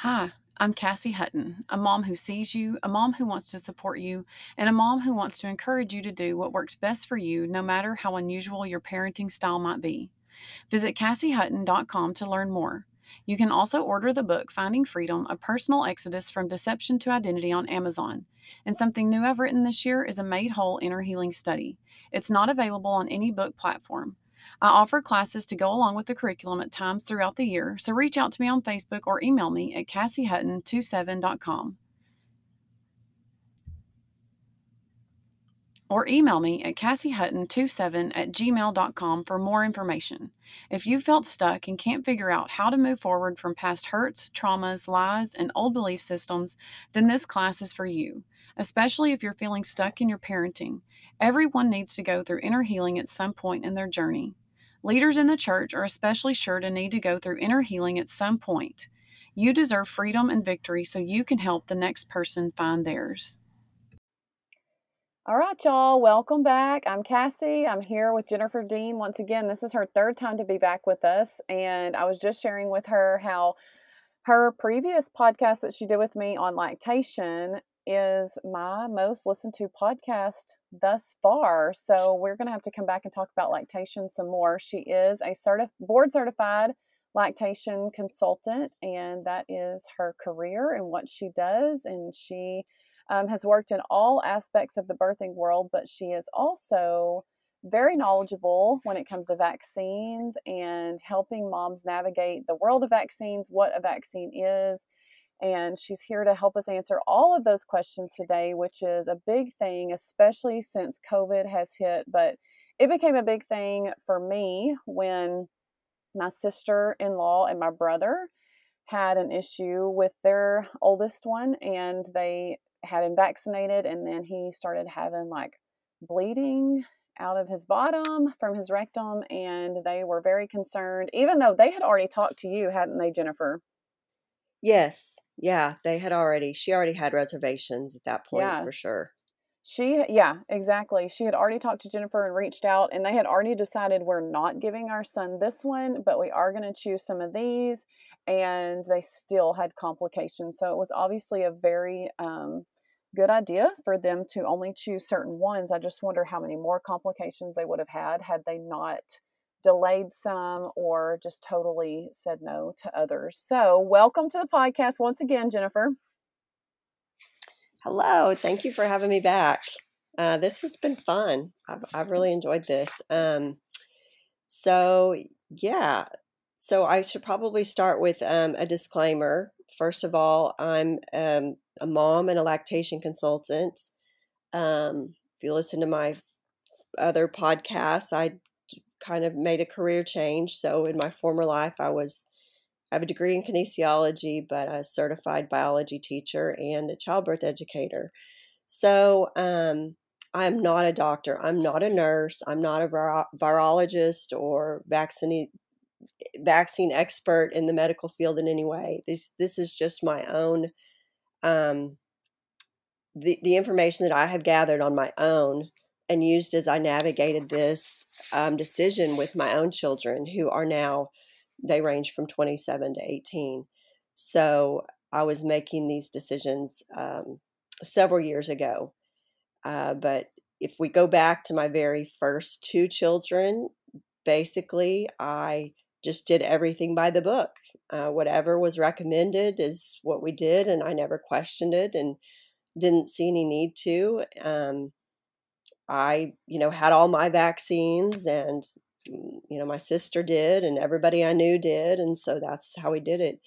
Hi, I'm Cassie Hutton, a mom who sees you, a mom who wants to support you, and a mom who wants to encourage you to do what works best for you, no matter how unusual your parenting style might be. Visit CassieHutton.com to learn more. You can also order the book Finding Freedom A Personal Exodus from Deception to Identity on Amazon. And something new I've written this year is a Made Whole Inner Healing Study. It's not available on any book platform. I offer classes to go along with the curriculum at times throughout the year, so reach out to me on Facebook or email me at cassiehutton27.com. Or email me at cassiehutton27 at gmail.com for more information. If you felt stuck and can't figure out how to move forward from past hurts, traumas, lies, and old belief systems, then this class is for you, especially if you're feeling stuck in your parenting. Everyone needs to go through inner healing at some point in their journey. Leaders in the church are especially sure to need to go through inner healing at some point. You deserve freedom and victory so you can help the next person find theirs. All right, y'all, welcome back. I'm Cassie. I'm here with Jennifer Dean. Once again, this is her third time to be back with us. And I was just sharing with her how her previous podcast that she did with me on lactation is my most listened to podcast thus far. So we're going to have to come back and talk about lactation some more. She is a certi- board certified lactation consultant, and that is her career and what she does. And she um, has worked in all aspects of the birthing world, but she is also very knowledgeable when it comes to vaccines and helping moms navigate the world of vaccines, what a vaccine is, and she's here to help us answer all of those questions today, which is a big thing, especially since COVID has hit. But it became a big thing for me when my sister in law and my brother had an issue with their oldest one, and they had him vaccinated, and then he started having like bleeding out of his bottom from his rectum, and they were very concerned, even though they had already talked to you, hadn't they, Jennifer? Yes. Yeah, they had already she already had reservations at that point Yeah. for sure. She, yeah, exactly. She had already talked to Jennifer and reached out, and they had already decided we're not giving our son this one, but we are going to choose some of these. And they still had complications. So it was obviously a very um, good idea for them to only choose certain ones. I just wonder how many more complications they would have had had they not delayed some or just totally said no to others. So, welcome to the podcast once again, Jennifer. Hello, thank you for having me back. Uh, this has been fun. I've I've really enjoyed this. Um, so yeah, so I should probably start with um, a disclaimer. First of all, I'm um, a mom and a lactation consultant. Um, if you listen to my other podcasts, I kind of made a career change. So in my former life, I was I have a degree in kinesiology, but a certified biology teacher and a childbirth educator. So um, I'm not a doctor. I'm not a nurse. I'm not a viro- virologist or vaccine vaccine expert in the medical field in any way. This this is just my own um, the the information that I have gathered on my own and used as I navigated this um, decision with my own children, who are now they range from 27 to 18. So I was making these decisions um, several years ago. Uh, but if we go back to my very first two children, basically I just did everything by the book. Uh, whatever was recommended is what we did, and I never questioned it and didn't see any need to. Um, I, you know, had all my vaccines and mm, you know my sister did and everybody i knew did and so that's how we did it.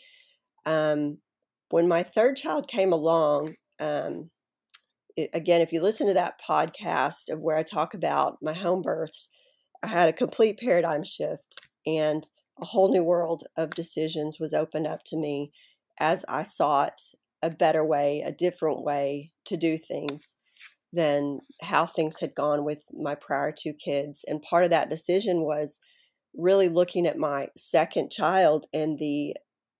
Um, when my third child came along um, it, again if you listen to that podcast of where i talk about my home births i had a complete paradigm shift and a whole new world of decisions was opened up to me as i sought a better way a different way to do things than how things had gone with my prior two kids. And part of that decision was really looking at my second child and the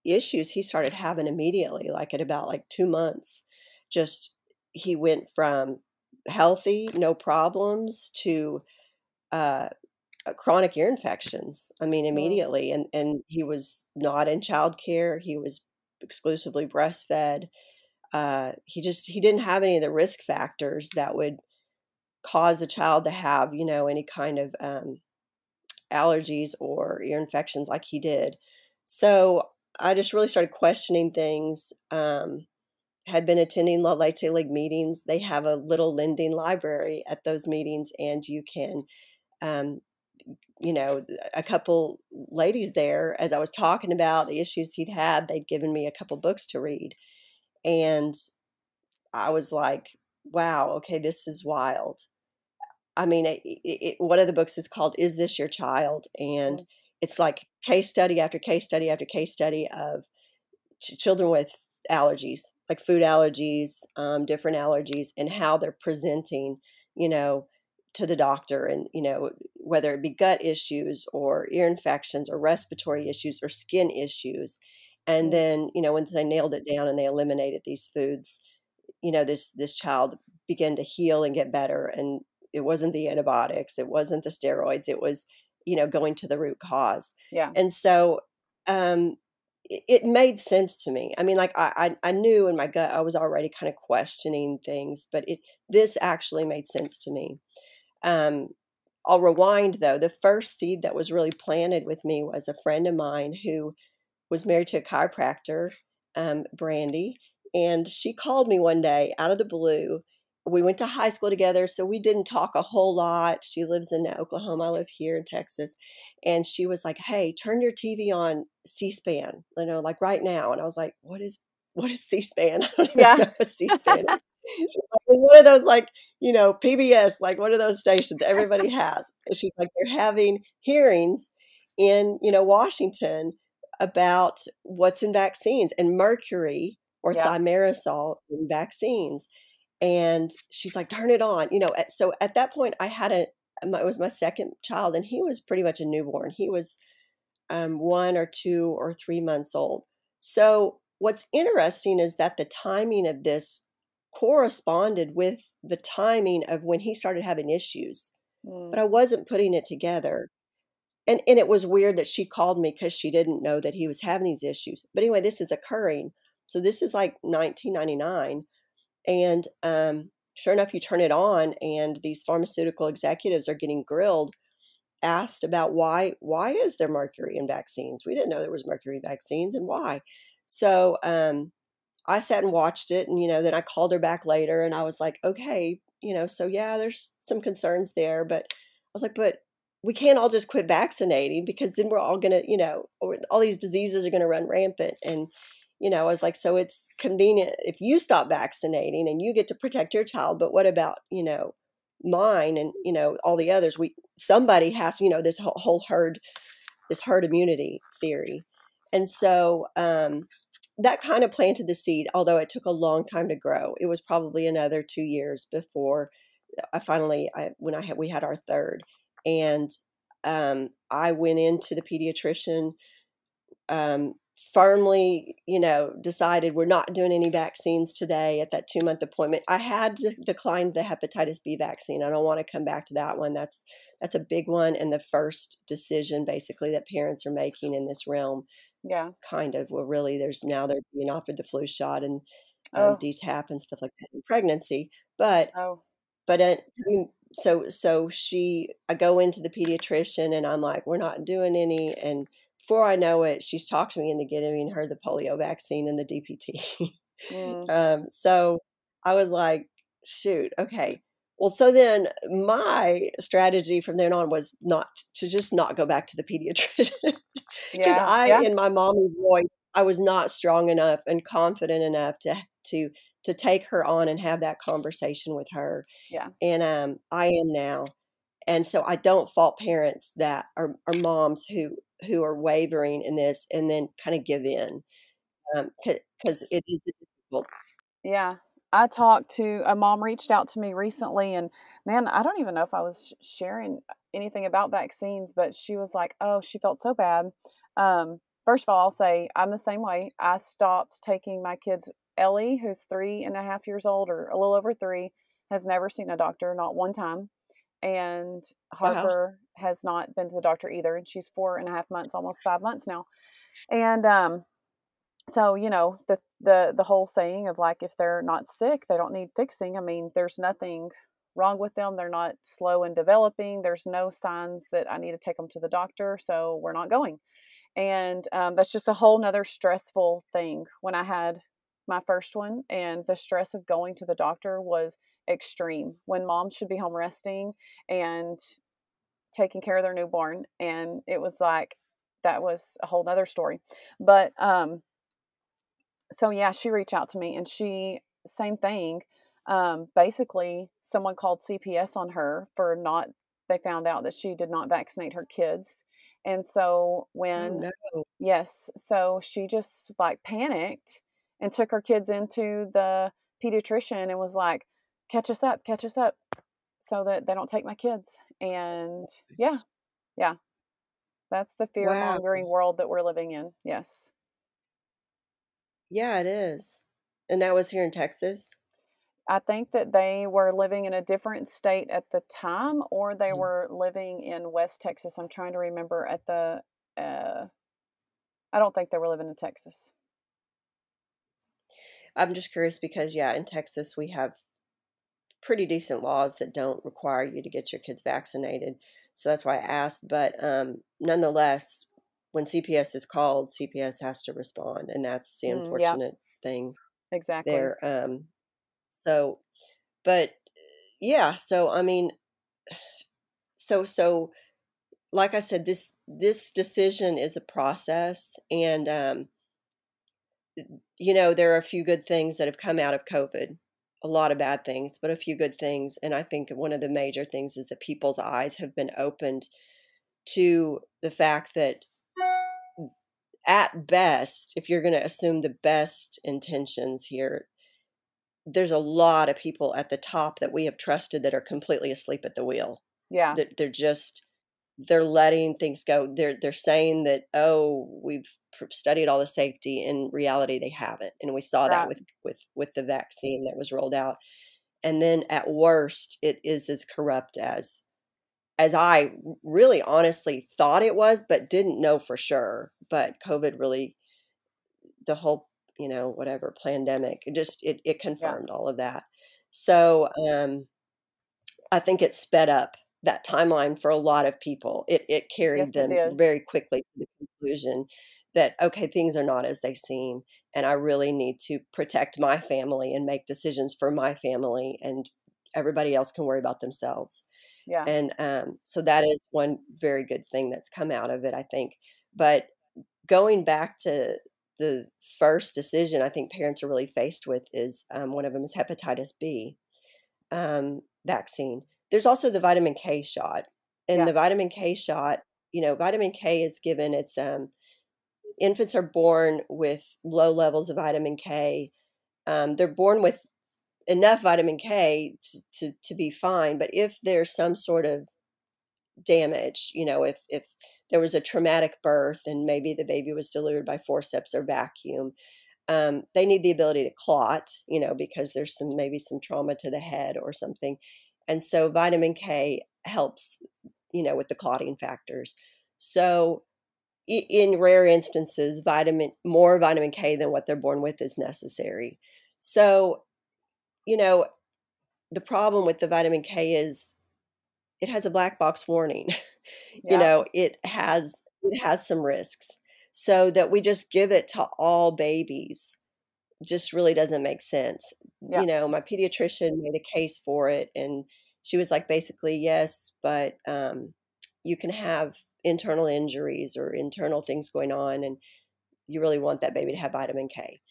issues he started having immediately, like at about like two months. Just he went from healthy, no problems, to uh, chronic ear infections. I mean, Mm. immediately, and and he was not in childcare. He was exclusively breastfed. Uh, he just he didn't have any of the risk factors that would cause a child to have you know any kind of um, allergies or ear infections like he did. So I just really started questioning things. Um, had been attending La Leche League meetings. They have a little lending library at those meetings, and you can, um, you know, a couple ladies there, as I was talking about the issues he'd had, they'd given me a couple books to read. And I was like, wow, okay, this is wild. I mean, it, it, one of the books is called Is This Your Child? And mm-hmm. it's like case study after case study after case study of ch- children with allergies, like food allergies, um, different allergies, and how they're presenting, you know, to the doctor and you know whether it be gut issues or ear infections or respiratory issues or skin issues and mm. then you know once they nailed it down and they eliminated these foods you know this this child began to heal and get better and it wasn't the antibiotics it wasn't the steroids it was you know going to the root cause yeah and so um it made sense to me. I mean, like I, I, I knew in my gut I was already kind of questioning things, but it this actually made sense to me. Um, I'll rewind though. The first seed that was really planted with me was a friend of mine who was married to a chiropractor, um, Brandy, and she called me one day out of the blue we went to high school together, so we didn't talk a whole lot. She lives in Oklahoma. I live here in Texas. And she was like, Hey, turn your TV on C SPAN, you know, like right now. And I was like, What is what is C SPAN? I don't yeah. know what C SPAN is. one of those like, you know, PBS, like one of those stations everybody has. And she's like, they're having hearings in, you know, Washington about what's in vaccines and mercury or yeah. thimerosal in vaccines and she's like turn it on you know so at that point i had a it was my second child and he was pretty much a newborn he was um, one or two or three months old so what's interesting is that the timing of this corresponded with the timing of when he started having issues mm. but i wasn't putting it together and and it was weird that she called me because she didn't know that he was having these issues but anyway this is occurring so this is like 1999 and um, sure enough, you turn it on, and these pharmaceutical executives are getting grilled, asked about why why is there mercury in vaccines? We didn't know there was mercury in vaccines, and why. So um, I sat and watched it, and you know, then I called her back later, and I was like, okay, you know, so yeah, there's some concerns there, but I was like, but we can't all just quit vaccinating because then we're all going to, you know, all these diseases are going to run rampant. And you know, I was like, so it's convenient if you stop vaccinating and you get to protect your child, but what about, you know, mine and, you know, all the others? We, somebody has, you know, this whole, whole herd, this herd immunity theory. And so, um, that kind of planted the seed, although it took a long time to grow. It was probably another two years before I finally, I, when I had, we had our third, and um, I went into the pediatrician um, firmly, you know, decided we're not doing any vaccines today at that two month appointment. I had declined the hepatitis B vaccine. I don't want to come back to that one. That's that's a big one and the first decision basically that parents are making in this realm. Yeah. Kind of. Well, really, there's now they're being offered the flu shot and um, oh. DTaP and stuff like that in pregnancy. But oh. but uh, so so she I go into the pediatrician and I'm like, we're not doing any and before I know it, she's talked me into getting her the polio vaccine and the DPT. mm. um, so I was like, shoot, okay. Well, so then my strategy from then on was not to just not go back to the pediatrician because yeah, I, yeah. in my mommy voice, I was not strong enough and confident enough to to to take her on and have that conversation with her. Yeah, and um, I am now, and so I don't fault parents that are, are moms who who are wavering in this and then kind of give in because um, it is difficult. Yeah. I talked to a mom reached out to me recently and man, I don't even know if I was sharing anything about vaccines, but she was like, "Oh, she felt so bad." Um, first of all, I'll say I'm the same way. I stopped taking my kids. Ellie, who's three and a half years old, or a little over three, has never seen a doctor, not one time and Harper wow. has not been to the doctor either, and she's four and a half months, almost five months now. And um, so you know the the the whole saying of like if they're not sick they don't need fixing i mean there's nothing wrong with them they're not slow in developing there's no signs that i need to take them to the doctor so we're not going and um, that's just a whole nother stressful thing when i had my first one and the stress of going to the doctor was extreme when moms should be home resting and taking care of their newborn and it was like that was a whole nother story but um so yeah, she reached out to me and she same thing. Um, basically, someone called CPS on her for not. They found out that she did not vaccinate her kids, and so Oh, when no. yes, so she just like panicked and took her kids into the pediatrician and was like, "Catch us up, catch us up," so that they don't take my kids. And yeah, yeah, that's the fear Wow. mongering world that we're living in. Yes. Yeah, it is. And that was here in Texas? I think that they were living in a different state at the time, or they Mm. were living in West Texas. I'm trying to remember at the. Uh, I don't think they were living in Texas. I'm just curious because, yeah, in Texas, we have pretty decent laws that don't require you to get your kids vaccinated. So that's why I asked. But um, nonetheless, when CPS is called, CPS has to respond. And that's the Mm, yeah, unfortunate thing exactly. there. Um, so, but yeah, so I mean, so, so, like I said, this this decision is a process, and um, you know there are a few good things that have come out of COVID, a lot of bad things, but a few good things. And I think one of the major things is that people's eyes have been opened to the fact that at best, if you're going to assume the best intentions here, there's a lot of people at the top that we have trusted that are completely asleep at the wheel. Yeah, They're, they're just they're letting things go. They're they're saying that oh we've studied all the safety. In reality, they haven't, and we saw that with with with the vaccine that was rolled out. And then at worst, it is as corrupt as as I really honestly thought it was, but didn't know for sure. But COVID really the whole you know whatever pandemic it just it, it Yeah, confirmed all of that so um i think it sped up that timeline for a lot of people it it carried it them did. very quickly to the conclusion that okay things are not as they seem and i really need to protect my family and make decisions for my family and everybody else can worry about themselves Yeah, and um, so that is one very good thing that's come out of it i think but going back to the first decision I think parents are really faced with is um, one of them is hepatitis B um, vaccine. There's also the vitamin K shot, and yeah, the vitamin K shot, you know, vitamin K is given. It's um, infants are born with low levels of vitamin K. Um, they're born with enough vitamin K to, to to be fine, but if there's some sort of damage, you know, if if there was a traumatic birth and maybe the baby was delivered by forceps or vacuum, um, they need the ability to clot, you know, because there's some maybe some trauma to the head or something. And so vitamin K helps, you know, with the clotting factors. So in rare instances, vitamin more vitamin K than what they're born with is necessary. So, you know, the problem with the vitamin K is it has a black box warning. you know, it has it has some risks. So that we just give it to all babies just really doesn't make sense. yeah, You know, my pediatrician made a case for it and she was like basically yes, but um you can have internal injuries or internal things going on and you really want that baby to have vitamin K.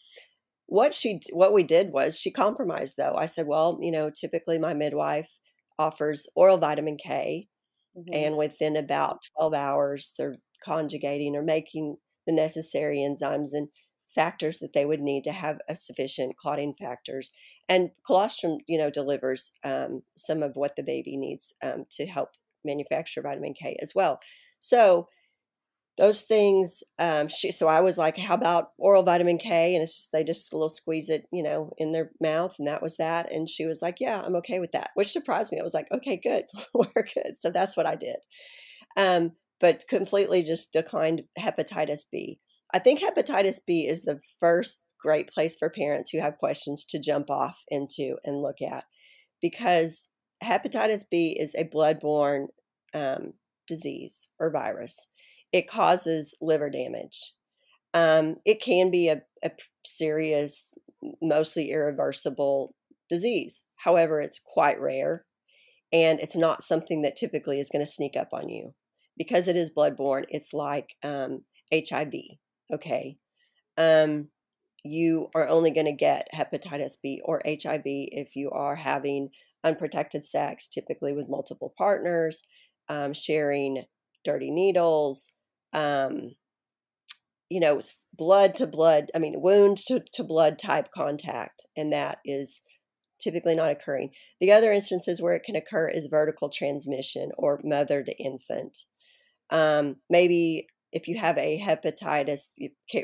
What she what we did was she compromised though. I said, "Well, you know, typically my midwife offers oral vitamin K hmm and within about 12 hours they're conjugating or making the necessary enzymes and factors that they would need to have a sufficient clotting factors and colostrum you know delivers um, some of what the baby needs um, to help manufacture vitamin k as well. So those things um she so i was like how about oral vitamin k? And it's just they just a little squeeze it you know in their mouth and that was that and she was like yeah i'm okay with that which surprised me. I was like okay good we're good. So that's what i did. Um but completely just declined hepatitis b I think hepatitis B is the first great place for parents who have questions to jump off into and look at because hepatitis B is a bloodborne um, disease or virus. It causes liver damage. Um, it can be a, a serious, mostly irreversible disease. However, it's quite rare and it's not something that typically is going to sneak up on you because it is bloodborne. It's like um, HIV. Okay. Um, you are only going to get hepatitis B or HIV if you are having unprotected sex, typically with multiple partners, um, sharing dirty needles, um, you know, blood to blood, I mean, wound to, to blood type contact. And that is typically not occurring. The other instances where it can occur is vertical transmission or mother to infant. Um, maybe if you have a hepatitis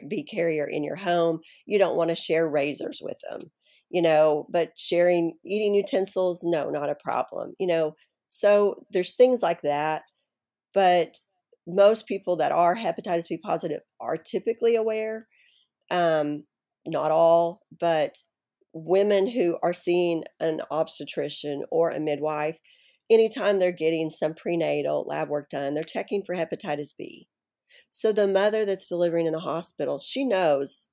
B carrier in your home, you don't want to share razors with them, you know, but sharing eating utensils, no, not a problem, you know. So there's things like that. But most people that are hepatitis B positive are typically aware. Um, not all, but women who are seeing an obstetrician or a midwife, anytime they're getting some prenatal lab work done, they're checking for hepatitis B. So the mother that's delivering in the hospital, she knows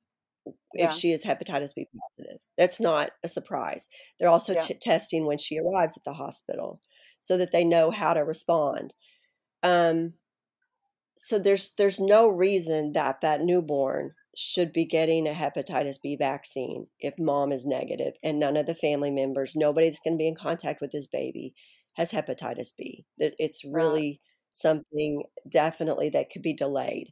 yeah. if she is hepatitis B positive. That's not a surprise. They're also yeah. t- testing when she arrives at the hospital so that they know how to respond. Um, so there's there's no reason that that newborn should be getting a hepatitis B vaccine if mom is negative and none of the family members, nobody that's going to be in contact with this baby has hepatitis B. That it's really something definitely that could be delayed.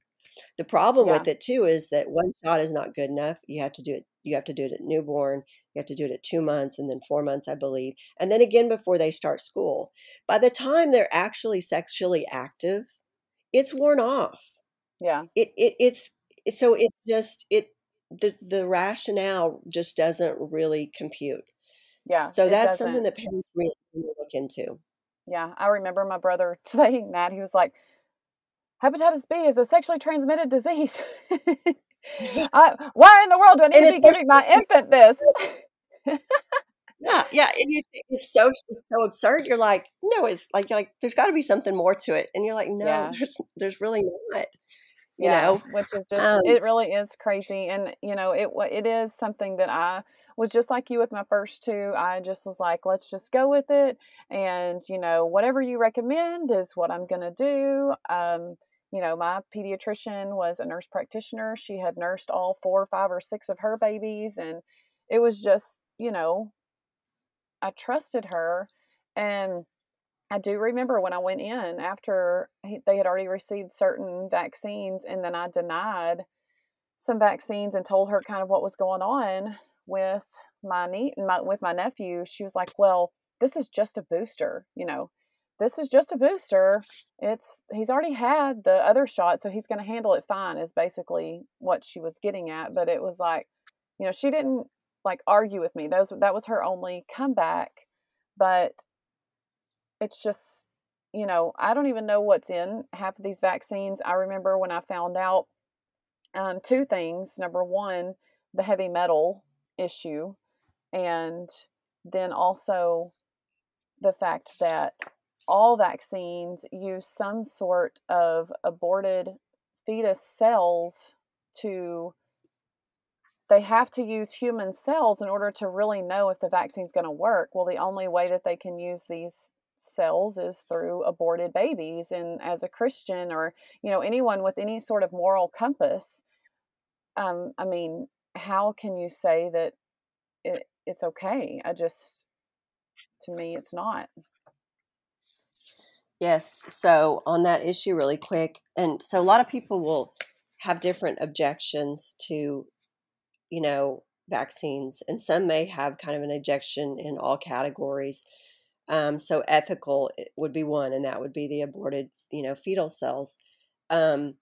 The problem yeah. with it too is that one shot is not good enough. You have to do it. You have to do it at newborn. You have to do it at two months and then four months, I believe, and then again before they start school. By the time they're actually sexually active, it's worn off. Yeah. It, it it's so it's just it the the rationale just doesn't really compute. Yeah. So that's something that parents really look into. Yeah, I remember my brother saying that. He was like, hepatitis B is a sexually transmitted disease. I, why in the world do I need and to be giving my infant this? yeah, yeah, and you think it's so it's so absurd. You're like, no, it's like you're like there's got to be something more to it, and you're like, no, yeah. there's there's really not you yeah, know which is just um, it really is crazy and you know it it is something that i was just like you with my first two i just was like let's just go with it and you know whatever you recommend is what i'm going to do um, you know my pediatrician was a nurse practitioner she had nursed all four five or six of her babies and it was just you know i trusted her and I do remember when I went in after they had already received certain vaccines, and then I denied some vaccines and told her kind of what was going on with my niece my, with my nephew. She was like, "Well, this is just a booster, you know. This is just a booster. It's he's already had the other shot, so he's going to handle it fine." Is basically what she was getting at. But it was like, you know, she didn't like argue with me. Those that was her only comeback, but it's just you know i don't even know what's in half of these vaccines i remember when i found out um, two things number one the heavy metal issue and then also the fact that all vaccines use some sort of aborted fetus cells to they have to use human cells in order to really know if the vaccine's going to work. Well the only way that they can use these cells is through aborted babies and as a christian or you know anyone with any sort of moral compass um i mean how can you say that it, it's okay i just to me it's not yes so on that issue really quick and so a lot of people will have different objections to you know vaccines and some may have kind of an objection in all categories um, so ethical would be one, and that would be the aborted, you know, fetal cells. Um,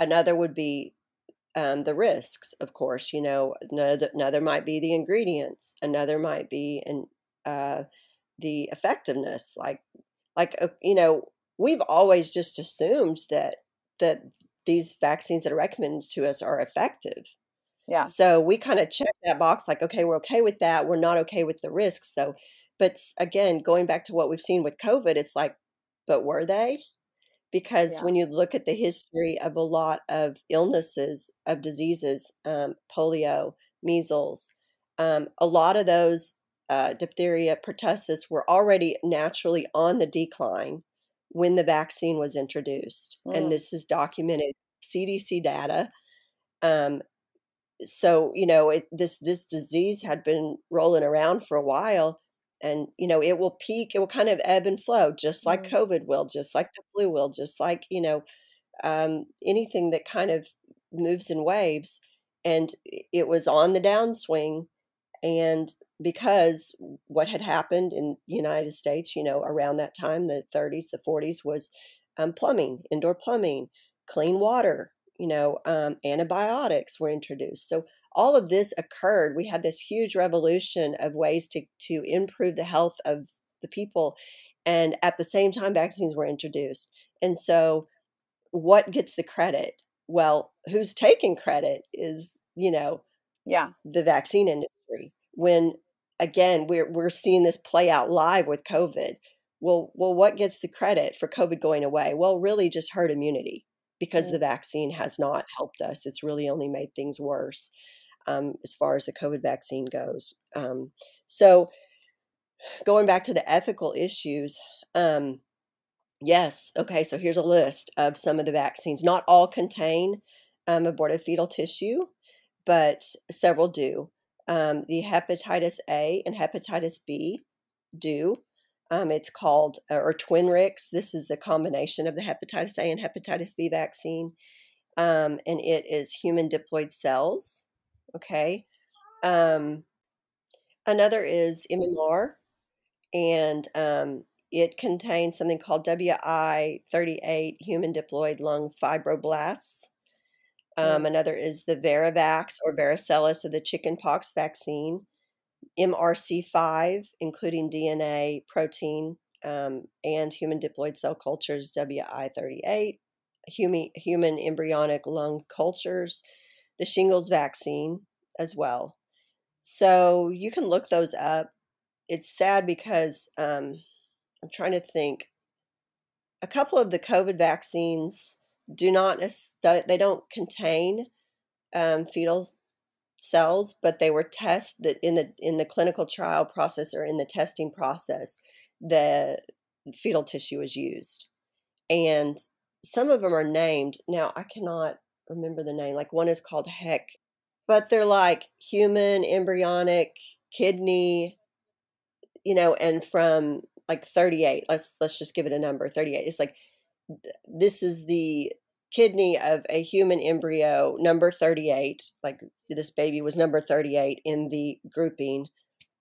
another would be um, the risks, of course. You know, another, another might be the ingredients. Another might be and uh, the effectiveness. Like, like uh, you know, we've always just assumed that that these vaccines that are recommended to us are effective. Yeah. So we kind of check that box like, okay, we're okay with that. We're not okay with the risks though. But again, going back to what we've seen with COVID, it's like, but were they? Because Yeah. when you look at the history of a lot of illnesses, of diseases, um, polio, measles, um, a lot of those uh, diphtheria, pertussis were already naturally on the decline when the vaccine was introduced. Mm. And this is documented CDC data. Um, so you know it, this this disease had been rolling around for a while and you know it will peak it will kind of ebb and flow just like Mm. covid will just like the flu will just like you know um, anything that kind of moves in waves and it was on the downswing and because what had happened in the united states you know around that time the 30s the 40s was um, plumbing indoor plumbing clean water you know um, antibiotics were introduced so all of this occurred we had this huge revolution of ways to to improve the health of the people and at the same time vaccines were introduced. And so what gets the credit? Well who's taking credit is you know Yeah. the vaccine industry. When again we're we're seeing this play out live with covid. Well well what gets the credit for covid going away? Well really just herd immunity because Mm. the vaccine has not helped us. It's really only made things worse um, as far as the covid vaccine goes um, so going back to the ethical issues um, yes okay so here's a list of some of the vaccines not all contain um, aborted fetal tissue but several do um, the hepatitis A and hepatitis B do. Um, it's called, uh, or Twinrix. This is the combination of the hepatitis A and hepatitis B vaccine. Um, and it is human diploid cells. Okay. Um, another is MMR, and um, it contains something called WI38 human diploid lung fibroblasts. Um, Mm. another is the Varivax or varicella, so the chickenpox vaccine. MRC5, including DNA, protein, um, and human diploid cell cultures, WI38, human, human embryonic lung cultures, the shingles vaccine as well. So you can look those up. It's sad because um, I'm trying to think. A couple of the COVID vaccines do not they don't contain um, fetal cells, but they were tested in the in the clinical trial process or in the testing process. The fetal tissue was used, and some of them are named. Now I cannot remember the name. Like one is called HEK, but they're like human embryonic kidney, you know, and from like 38. Let's let's just give it a number. 38. It's like this is the kidney of a human embryo number 38 like this baby was number 38 in the grouping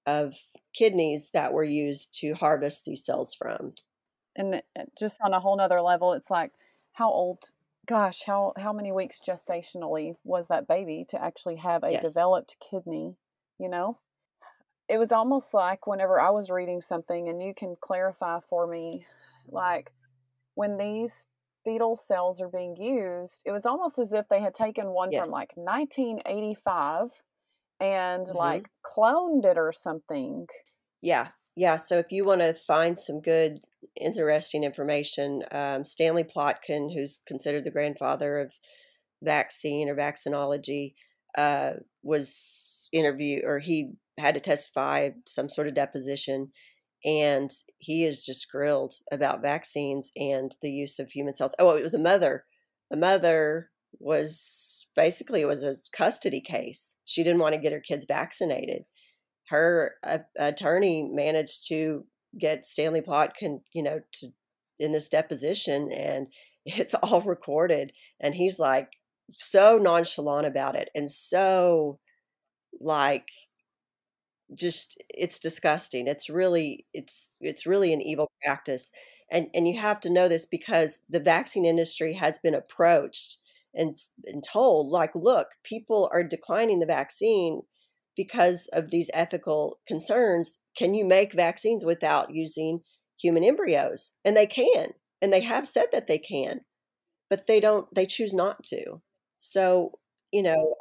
of kidneys that were used to harvest these cells from And it- just on a whole nother level, it's like, how old? Gosh, how how many weeks gestationally was that baby to actually have a Yes. developed kidney? You know, it was almost like whenever I was reading something, and you can clarify for me, like when these fetal cells are being used, it was almost as if they had taken one Yes. from like 1985 and Mhm. like cloned it or something. yeah yeah so if you want to find some good interesting information um, stanley plotkin who's considered the grandfather of vaccine or vaccinology uh, was interviewed or he had to testify some sort of deposition and he is just grilled about vaccines and the use of human cells. Oh it was a mother. A mother was basically it was a custody case. She didn't want to get her kids vaccinated. Her uh, attorney managed to get stanley plotkin you know to in this deposition and it's all recorded and he's like so nonchalant about it and so like just it's disgusting. It's really it's it's really an evil practice and and you have to know this because the vaccine industry has been approached and, and told like look people are declining the vaccine because of these ethical concerns can you make vaccines without using human embryos and they can and they have said that they can but they don't they choose not to so you know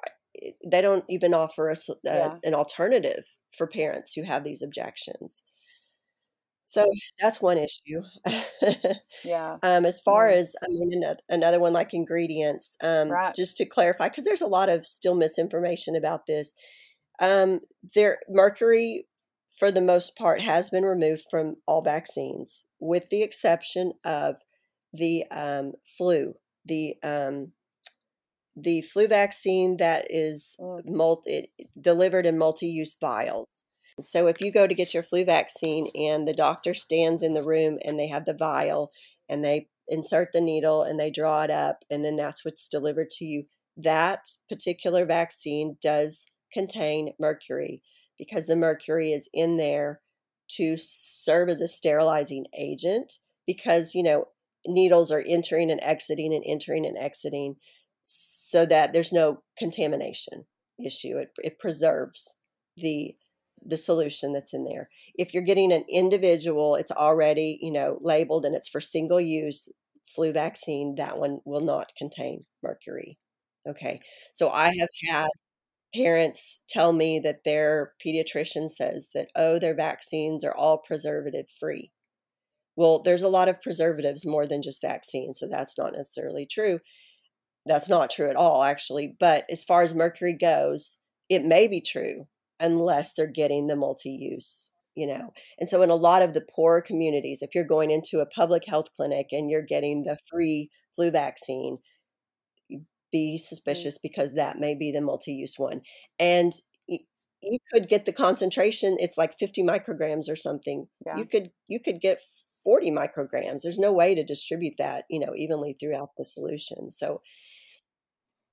they don't even offer us Yeah. an alternative for parents who have these objections so that's one issue Yeah. um, as far Mm. as i mean another one like ingredients um, Right. just to clarify because there's a lot of still misinformation about this um, there mercury for the most part has been removed from all vaccines with the exception of the um, flu the um, the flu vaccine that is Mm. multi, delivered in multi-use vials so if you go to get your flu vaccine and the doctor stands in the room and they have the vial and they insert the needle and they draw it up and then that's what's delivered to you, that particular vaccine does contain mercury because the mercury is in there to serve as a sterilizing agent because, you know, needles are entering and exiting and entering and exiting so that there's no contamination issue. It, it preserves the the solution that's in there. If you're getting an individual, it's already, you know, labeled and it's for single use flu vaccine, that one will not contain mercury. Okay. So I have had parents tell me that their pediatrician says that oh their vaccines are all preservative free. Well, there's a lot of preservatives more than just vaccines, so that's not necessarily true. That's not true at all actually, but as far as mercury goes, it may be true unless they're getting the multi-use you know and so in a lot of the poorer communities if you're going into a public health clinic and you're getting the free flu vaccine be Mm. suspicious because that may be the multi-use one and you could get the concentration it's like 50 micrograms or something Yeah. you could you could get 40 micrograms there's no way to distribute that you know evenly throughout the solution so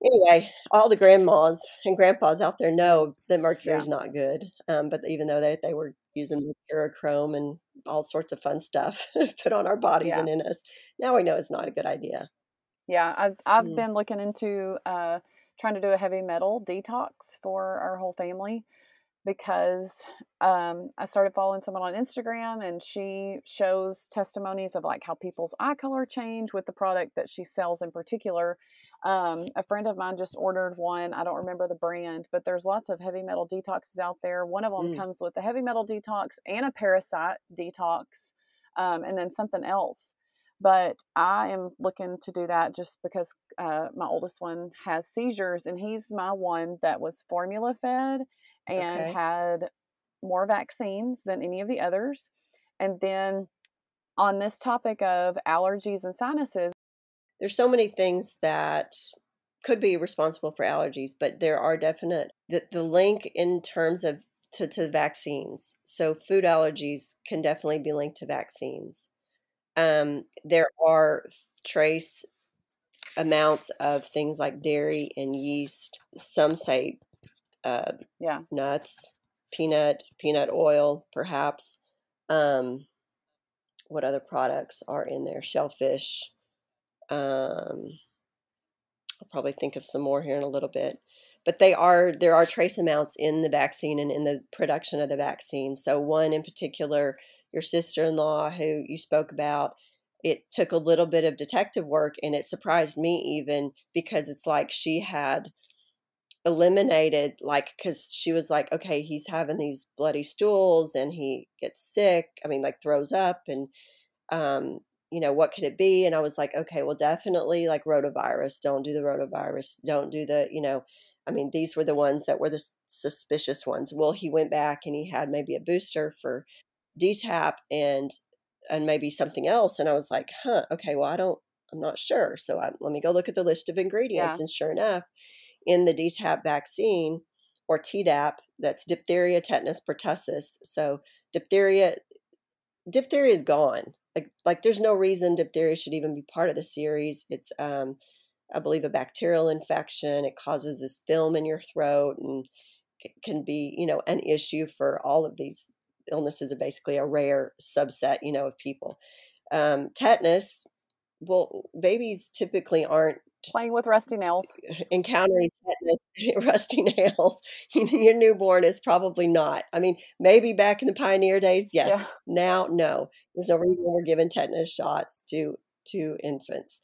anyway, all the grandmas and grandpas out there know that mercury Yeah. is not good. Um, but even though they, they were using mercurochrome and all sorts of fun stuff put on our bodies Yeah. and in us, now we know it's not a good idea. Yeah, I've I've Mm. been looking into uh trying to do a heavy metal detox for our whole family because um I started following someone on Instagram and she shows testimonies of like how people's eye color change with the product that she sells in particular. Um a friend of mine just ordered one. I don't remember the brand, but there's lots of heavy metal detoxes out there. One of them Mm. comes with a heavy metal detox and a parasite detox um and then something else but I am looking to do that just because uh, my oldest one has seizures, and he's my one that was formula fed and Okay. had more vaccines than any of the others. And then on this topic of allergies and sinuses, There's so many things that could be responsible for allergies, but there are definite the, the link in terms of to, to vaccines. So food allergies can definitely be linked to vaccines. Um, there are trace amounts of things like dairy and yeast. Some say uh, yeah, nuts, peanut, peanut oil, perhaps. Um, what other products are in there? Shellfish. Um, I'll probably think of some more here in a little bit. But they are there are trace amounts in the vaccine and in the production of the vaccine. So one in particular, your sister-in-law who you spoke about, it took a little bit of detective work and it surprised me even because it's like she had eliminated like because she was like okay he's having these bloody stools and he gets sick i mean like throws up and um you know what could it be? And i was like okay well definitely like rotavirus don't do the rotavirus don't do the you know i mean these were the ones that were the suspicious ones. Well he went back and he had maybe a booster for dtap and and maybe something else and i was like huh okay well i don't i'm not sure so I, let me go look at the list of ingredients Yeah. and sure enough in the DTaP vaccine or Tdap, that's diphtheria, tetanus, pertussis. So diphtheria, diphtheria is gone. Like, like there's no reason diphtheria should even be part of the series. It's, um, I believe, a bacterial infection. It causes this film in your throat and can be, you know, an issue for all of these illnesses. Are basically a rare subset, you know, of people. Um, tetanus. Well, babies typically aren't playing with rusty nails. encountering tetanus, rusty nails, your newborn is probably not. I mean, maybe back in the pioneer days, yes. Yeah, Now, no. There's no reason we're giving tetanus shots to to infants.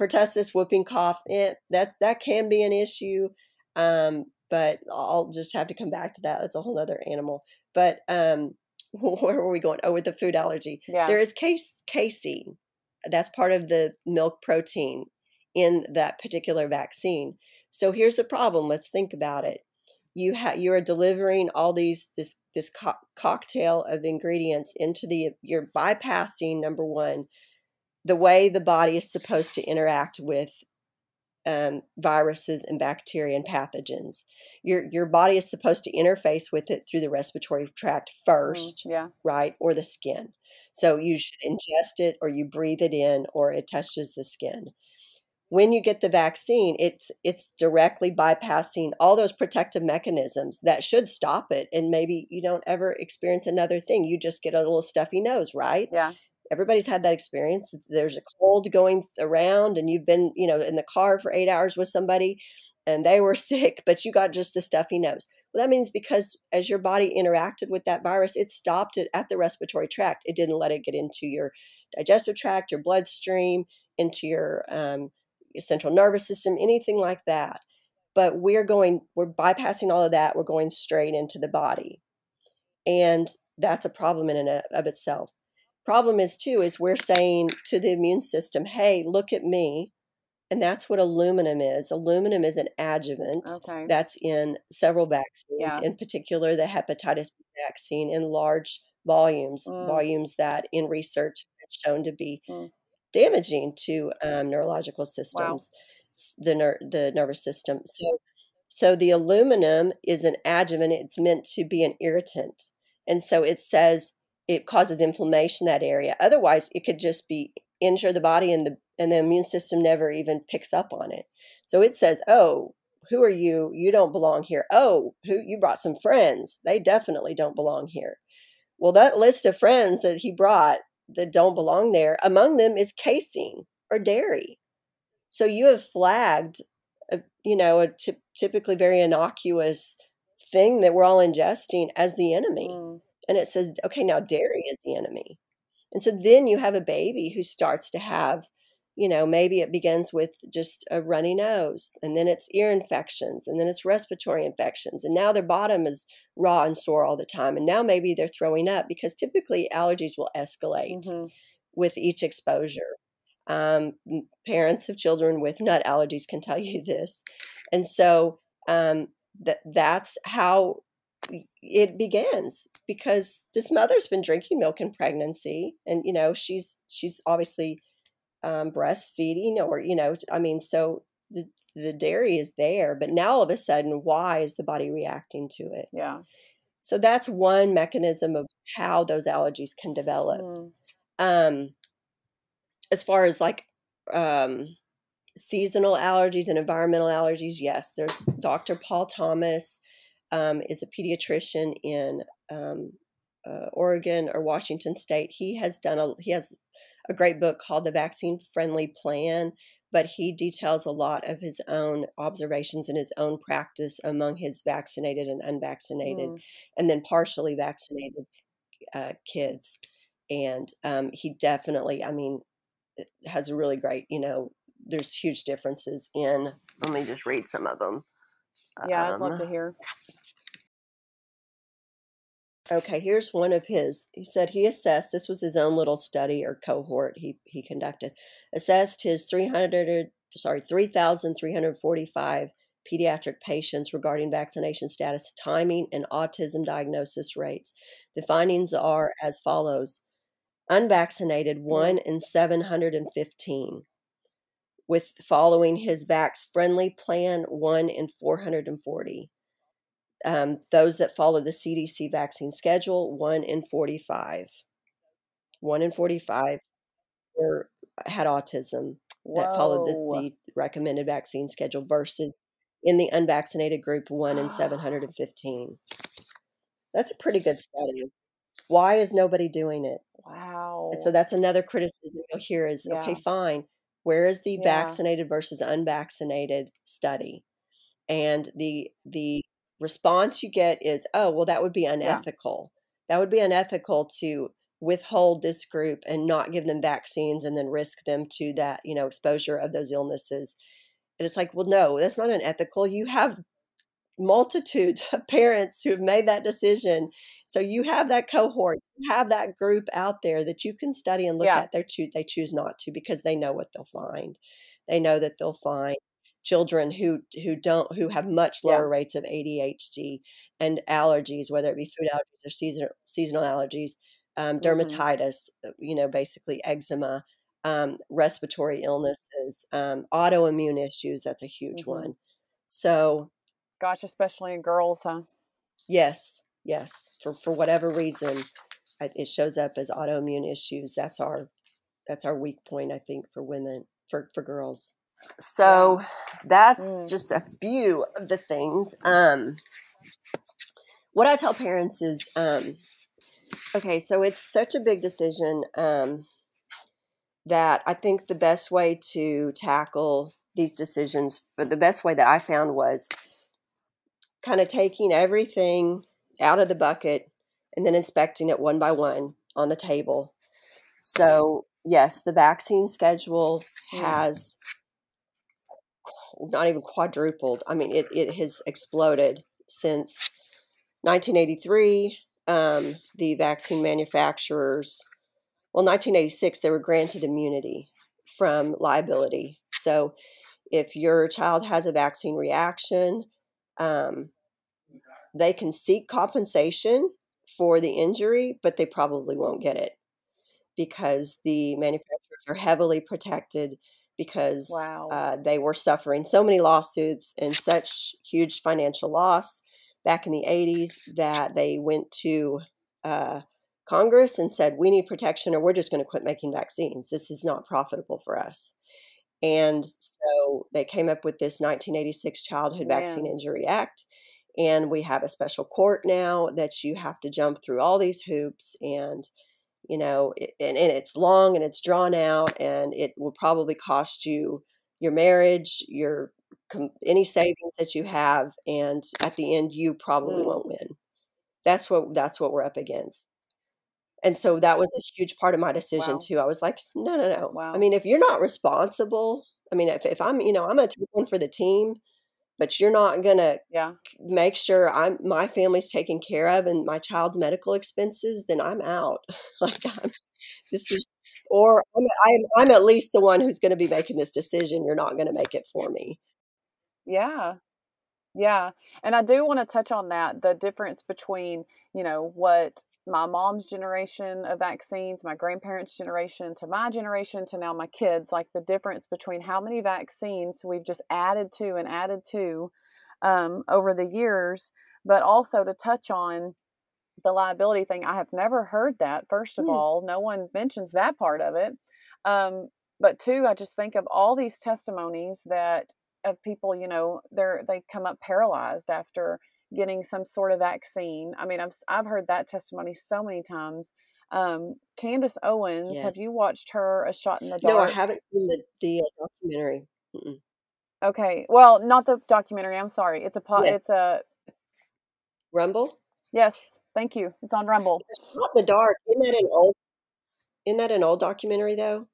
pertussis, whooping cough, eh, that that can be an issue. Um, but I'll just have to come back to that. That's a whole other animal. But um, where were we going? Oh, with the food allergy. Yeah. There is case, casein. That's part of the milk protein in that particular vaccine. So here's the problem. Let's think about it. You have you are delivering all these this this co- cocktail of ingredients into the you're bypassing number one the way the body is supposed to interact with um, viruses and bacteria and pathogens. Your your body is supposed to interface with it through the respiratory tract Mm, first, yeah. right, or the skin. So you should ingest it, or you breathe it in, or it touches the skin. When you get the vaccine, it's it's directly bypassing all those protective mechanisms that should stop it, and maybe you don't ever experience another thing. You just get a little stuffy nose, right? Yeah. Everybody's had that experience. There's a cold going around and you've been you know in the car for eight hours with somebody and they were sick but you got just a stuffy nose well that means because as your body interacted with that virus it stopped it at the respiratory tract. It didn't let it get into your digestive tract your bloodstream into your um, your central nervous system anything like that. But we're going we're bypassing all of that. We're going straight into the body. And that's a problem in and of itself problem is too is we're saying to the immune system hey look at me and that's what aluminum is aluminum is an adjuvant Okay. that's in several vaccines Yeah. in particular the hepatitis B vaccine in large volumes Mm. volumes that in research have shown to be Mm. damaging to um, neurological systems s- the ner- the nervous system so so the aluminum is an adjuvant it's meant to be an irritant and so it says it causes inflammation in that area. Otherwise it could just be injure the body and the and the immune system never even picks up on it. So it says oh who are you? You don't belong here. Oh who you brought some friends. They definitely don't belong here. Well that list of friends that he brought that don't belong there among them is casein or dairy. So you have flagged a, you know a typically very innocuous thing that we're all ingesting as the enemy. Mm. And it says okay now dairy is the enemy. And so then you have a baby who starts to have you know maybe it begins with just a runny nose and then it's ear infections and then it's respiratory infections and now their bottom is raw and sore all the time and now maybe they're throwing up because typically allergies will escalate Mhm. with each exposure. Um, parents of children with nut allergies can tell you this and so um, that that's how it begins because this mother's been drinking milk in pregnancy and you know she's she's obviously um, breastfeeding or you know i mean so the, the dairy is there but now all of a sudden why is the body reacting to it Yeah. so that's one mechanism of how those allergies can develop Mm. um as far as like um seasonal allergies and environmental allergies yes there's dr paul thomas um, is a pediatrician in um, uh, oregon or washington state. He has done a he has a great book called the vaccine friendly plan but he details a lot of his own observations and his own practice among his vaccinated and unvaccinated Mm. and then partially vaccinated uh, kids. And um, he definitely i mean has a really great you know there's huge differences in let me just read some of them Yeah, I'd love to Um, hear. okay here's one of his. He said he assessed this was his own little study or cohort he, he conducted assessed his 300 sorry 3345 pediatric patients regarding vaccination status timing and autism diagnosis rates. The findings are as follows. Unvaccinated 1 in 715 with following his vax friendly plan 1 in 440 um, those that follow the cdc vaccine schedule 1 in 45 1 in 45 were, had autism that followed the, the recommended vaccine schedule versus in the unvaccinated group 1 in Ah. 715 that's a pretty good study why is nobody doing it wow. and so that's another criticism you'll hear is okay, fine. Where is the Yeah. vaccinated versus unvaccinated study? And the the response you get is, oh, well, that would be unethical. That would be unethical to withhold this group and not give them vaccines and then risk them to that you know exposure of those illnesses and it's like well no that's not unethical you have multitudes of parents who have made that decision so you have that cohort you have that group out there that you can study and look Yeah. at they choose they choose not to because they know what they'll find they know that they'll find children who who don't who have much Yeah. lower rates of ADHD and allergies whether it be food allergies or seasonal seasonal allergies um, Mhm. dermatitis, uh, you know, basically eczema, um, respiratory illnesses, um, autoimmune issues. That's a huge Mhm. one. So, Gosh, especially in girls, huh? yes, yes, for for whatever reason, it shows up as autoimmune issues. That's our that's our weak point, I think, for women for for girls. So that's Mm. just a few of the things. Um, what I tell parents is, um, okay, so it's such a big decision um, that I think the best way to tackle these decisions, but the best way that I found was kind of taking everything out of the bucket and then inspecting it one by one on the table. So, yes, the vaccine schedule has not even quadrupled. I mean, it, it has exploded since 1983. Um, the vaccine manufacturers, well, 1986, they were granted immunity from liability. So if your child has a vaccine reaction, um, they can seek compensation for the injury, but they probably won't get it because the manufacturers are heavily protected because Wow. uh, they were suffering so many lawsuits and such huge financial loss back in the 80s that they went to uh, Congress and said, We need protection or we're just going to quit making vaccines. This is not profitable for us. And so they came up with this 1986 Childhood Vaccine Injury Act. And we have a special court now that you have to jump through all these hoops and you know, it, and, and it's long and it's drawn out, and it will probably cost you your marriage, your any savings that you have, and at the end, you probably Mm. won't win. That's what that's what we're up against. And so that was a huge part of my decision Wow. too. I was like, no, no, no. Wow. I mean, if you're not responsible, I mean, if, if I'm, you know, I'm going to take one for the team, but you're not going to Yeah. make sure I'm my family's taken care of and my child's medical expenses, then I'm out. like I'm, this is, or I'm, I'm I'm at least the one who's going to be making this decision. You're not going to make it for me. Yeah. Yeah. And I do want to touch on that the difference between, you know, what my mom's generation of vaccines, my grandparents' generation to my generation to now my kids, like the difference between how many vaccines we've just added to and added to um, over the years, but also to touch on the liability thing. I have never heard that, first of Hmm. all. No one mentions that part of it. Um, but two, I just think of all these testimonies that of people, you know, they're they come up paralyzed after getting some sort of vaccine. I mean, I've I've heard that testimony so many times. Um, Candace Owens, have you watched her A Shot in the Dark? No, I haven't seen the the uh, documentary. Mm-mm. Okay, well, not the documentary. I'm sorry. It's a po- Yes. it's a Rumble. yes. Thank you. It's on Rumble. Shot in the dark. Isn't that an old? Isn't that an old documentary though?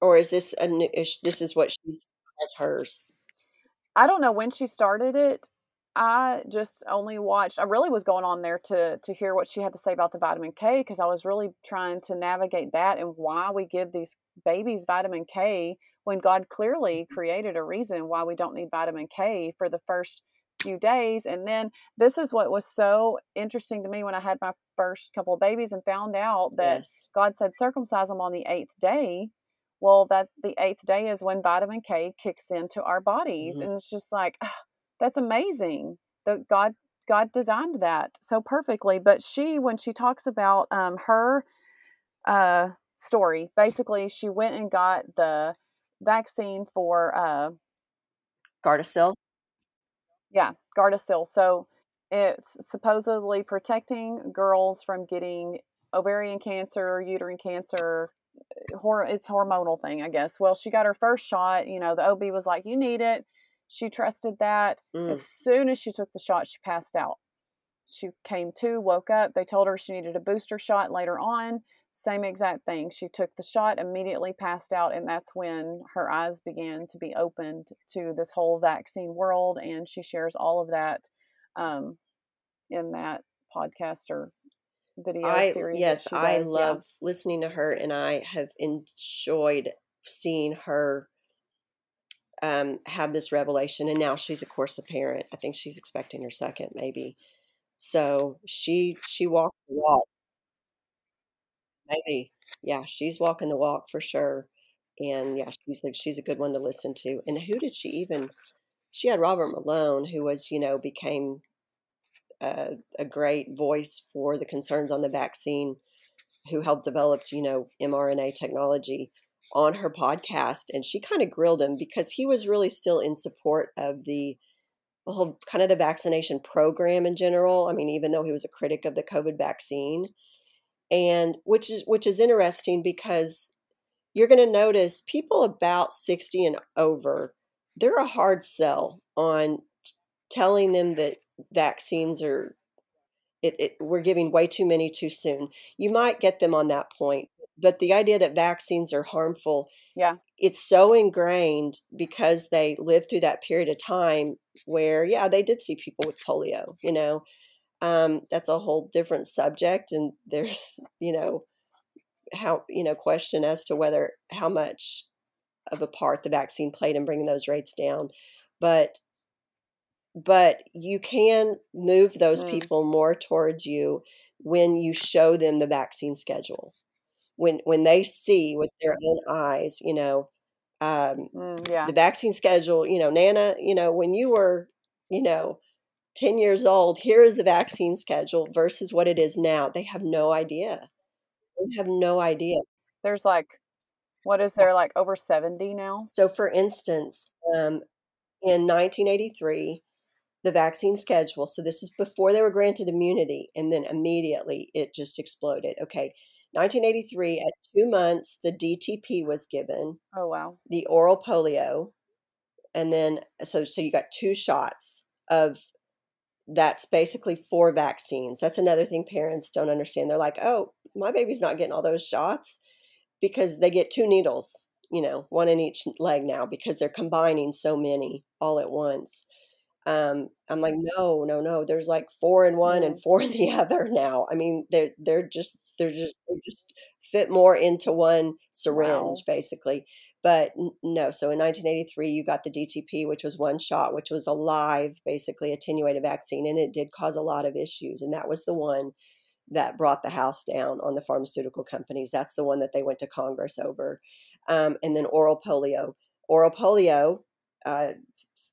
Or is this a new? Is, this is what she's hers. I don't know when she started it. I just only watched. I really was going on there to to hear what she had to say about the vitamin K because I was really trying to navigate that and why we give these babies vitamin K when God clearly created a reason why we don't need vitamin K for the first few days. And then this is what was so interesting to me when I had my first couple of babies and found out that Yes. God said circumcise them on the eighth day. Well, that the eighth day is when vitamin K kicks into our bodies, Mhm. and it's just like ah, that's amazing. That God God designed that so perfectly. But she, when she talks about um, her uh, story, basically she went and got the vaccine for uh, Gardasil. yeah, Gardasil. So it's supposedly protecting girls from getting ovarian cancer, uterine cancer. Hor- it's hormonal thing, I guess. Well, she got her first shot. You know, the OB was like, "You need it." She trusted that. Mm. As soon as she took the shot, she passed out. She came to, woke up. They told her she needed a booster shot later on. Same exact thing. She took the shot, immediately passed out, and that's when her eyes began to be opened to this whole vaccine world. And she shares all of that um, in that podcast or video I series. yes, I does. love listening to her, and I have enjoyed seeing her um, have this revelation. And now she's, of course, a parent. I think she's expecting her second, maybe. So she she walks the walk. Maybe, yeah, she's walking the walk for sure. And yeah, she's like she's a good one to listen to. And who did she even? She had Robert Malone, who was you know became a, a great voice for the concerns on the vaccine, who helped develop you know mRNA technology on her podcast, and she kind of grilled him because he was really still in support of the whole kind of the vaccination program in general. I mean, even though he was a critic of the COVID vaccine, and which is which is interesting because you're going to notice people about 60 and over they're a hard sell on telling them that vaccines are it, it, we're giving way too many too soon you might get them on that point but the idea that vaccines are harmful Yeah. it's so ingrained because they lived through that period of time where yeah they did see people with polio you know um, that's a whole different subject and there's you know how you know question as to whether how much of a part the vaccine played in bringing those rates down but but you can move those Mm. people more towards you when you show them the vaccine schedule when when they see with their own eyes you know um, Mm, yeah. the vaccine schedule you know nana you know when you were you know 10 years old here is the vaccine schedule versus what it is now. They have no idea. They have no idea. There's like, what is there, like over 70 now? so for instance um, in 1983 the vaccine schedule so this is before they were granted immunity and then immediately it just exploded. Okay 1983 at two months the dtp was given Oh, wow. the oral polio and then so so you got two shots of that's basically four vaccines. That's another thing parents don't understand. They're like oh my baby's not getting all those shots because they get two needles you know one in each leg now because they're combining so many all at once. Um, i'm like no no no there's like four in one and four in the other now. I mean they're they're just they're just they just fit more into one syringe Wow. basically. But no so in 1983 you got the dtp which was one shot which was a live basically attenuated vaccine and it did cause a lot of issues and that was the one that brought the house down on the pharmaceutical companies. That's the one that they went to congress over. Um, and then oral polio. Oral polio uh,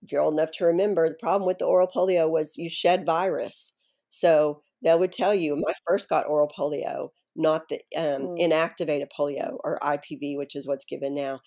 if you're old enough to remember the problem with the oral polio was you shed virus. So they would tell you my first got oral polio not the um, Mm. inactivated polio or ipv which is what's given now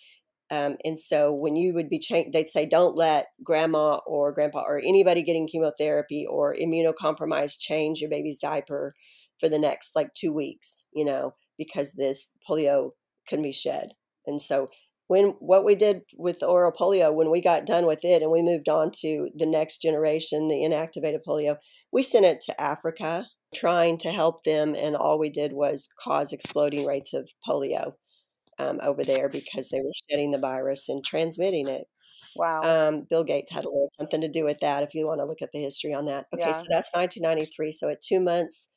um, and so when you would be changed, they'd say, don't let grandma or grandpa or anybody getting chemotherapy or immunocompromised change your baby's diaper for the next like two weeks, you know, because this polio can be shed. And so when what we did with oral polio, when we got done with it and we moved on to the next generation, the inactivated polio, we sent it to Africa trying to help them. And all we did was cause exploding rates of polio um, over there because they were shedding the virus and transmitting it. Wow. Um, Bill Gates had a little something to do with that. If you want to look at the history on that, okay, Yeah. so that's 1993. So at two months,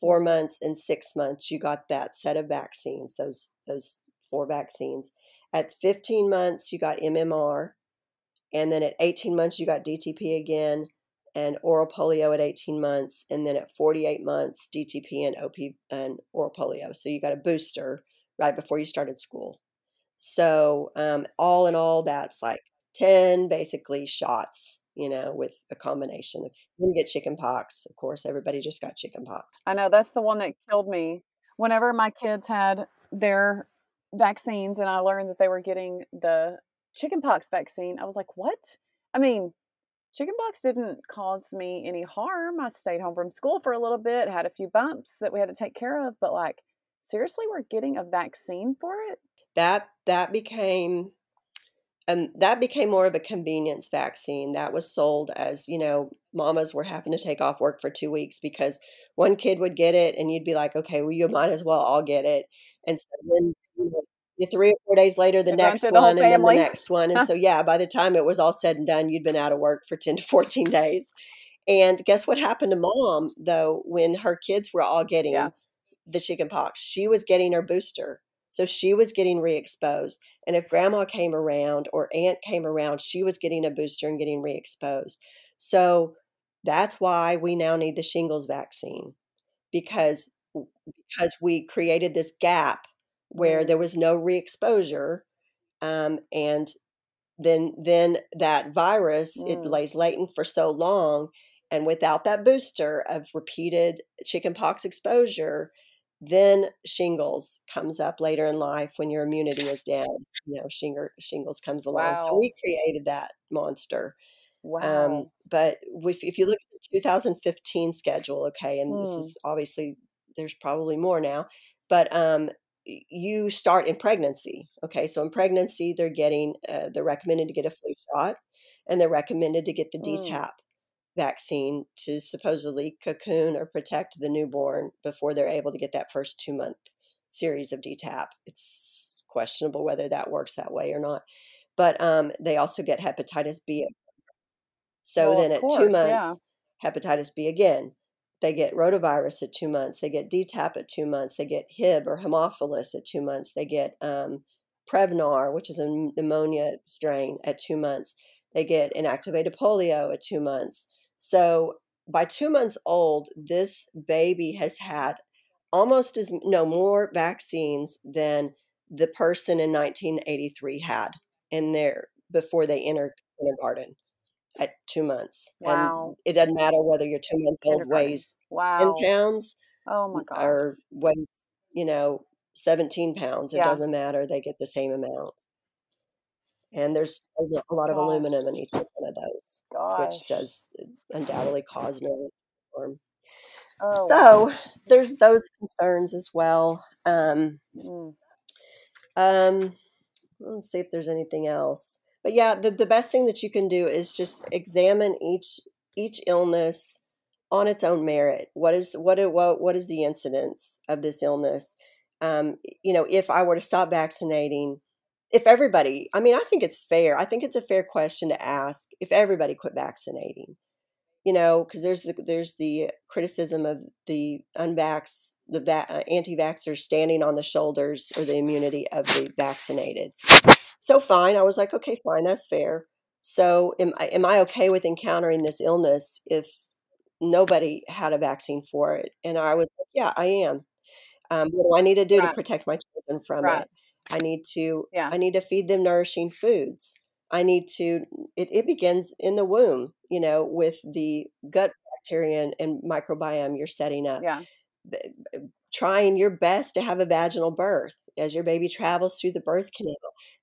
four months, and six months, you got that set of vaccines. Those those four vaccines. At 15 months, you got MMR, and then at 18 months, you got DTP again, and oral polio at 18 months, and then at 48 months, DTP and OP and oral polio. So you got a booster right before you started school. So um, all in all, that's like 10 basically shots, you know, with a combination of you didn't get chicken pox. Of course, everybody just got chicken pox. I know that's the one that killed me. Whenever my kids had their vaccines and I learned that they were getting the chickenpox vaccine, I was like, "What?" I mean, chickenpox didn't cause me any harm. I stayed home from school for a little bit, had a few bumps that we had to take care of, but like seriously, we're getting a vaccine for it? That that became um, that became more of a convenience vaccine that was sold as you know mamas were having to take off work for two weeks because one kid would get it and you'd be like, okay, well, you might as well all get it. And so then you know, three or four days later, the next the one, and then the next one. And so, yeah, by the time it was all said and done, you'd been out of work for 10 to 14 days. And guess what happened to mom, though, when her kids were all getting Yeah. the chicken pox? She was getting her booster. So she was getting re exposed. And if grandma came around or aunt came around, she was getting a booster and getting re exposed. So that's why we now need the shingles vaccine because because we created this gap where there was no re-exposure um, and then then that virus it Mm. lays latent for so long and without that booster of repeated chickenpox exposure then shingles comes up later in life when your immunity is down you know shingles, shingles comes along so we created that monster um, Wow. but if, if you look at the 2015 schedule, okay, and this Hmm. is obviously there's probably more now, but um, you start in pregnancy, okay. So in pregnancy, they're getting uh, they're recommended to get a flu shot, and they're recommended to get the Mm. DTaP vaccine to supposedly cocoon or protect the newborn before they're able to get that first two month series of DTaP. It's questionable whether that works that way or not. But um, they also get hepatitis B so Well, then at two course, yeah. months, hepatitis B again. They get rotavirus at two months. They get DTaP at two months. They get Hib or Haemophilus at two months. They get um, Prevnar, which is a pneumonia strain, at two months. They get inactivated polio at two months. So by two months old, this baby has had almost as no more vaccines than the person in 1983 had in there before they entered kindergarten at two months. Wow. And it doesn't matter whether your two month old weighs 10 pounds Oh my gosh. or weighs, you know, 17 pounds. It Yeah. doesn't matter. They get the same amount. And there's a lo- a lot of Gosh. aluminum in each one of those, Gosh. which does undoubtedly cause nerve form. Oh. So there's those concerns as well. Um, Mm. um, let's see if there's anything else. But yeah, the, the best thing that you can do is just examine each each illness on its own merit. What is what what what is the incidence of this illness? Um, you know, if I were to stop vaccinating, if everybody, I mean, I think it's fair. I think it's a fair question to ask if everybody quit vaccinating. You know, because there's the there's the criticism of the unvax the va- uh, anti-vaxxers standing on the shoulders or the immunity of the vaccinated. So fine, I was like, okay, fine, that's fair. So am I am I okay with encountering this illness if nobody had a vaccine for it? And I was like, yeah, I am. Um, what do I need to do to protect my children from Right. it? I need to Yeah. I need to feed them nourishing foods. I need to it, it begins in the womb, you know, with the gut bacteria and, and microbiome you're setting up Yeah. Trying your best to have a vaginal birth. As your baby travels through the birth canal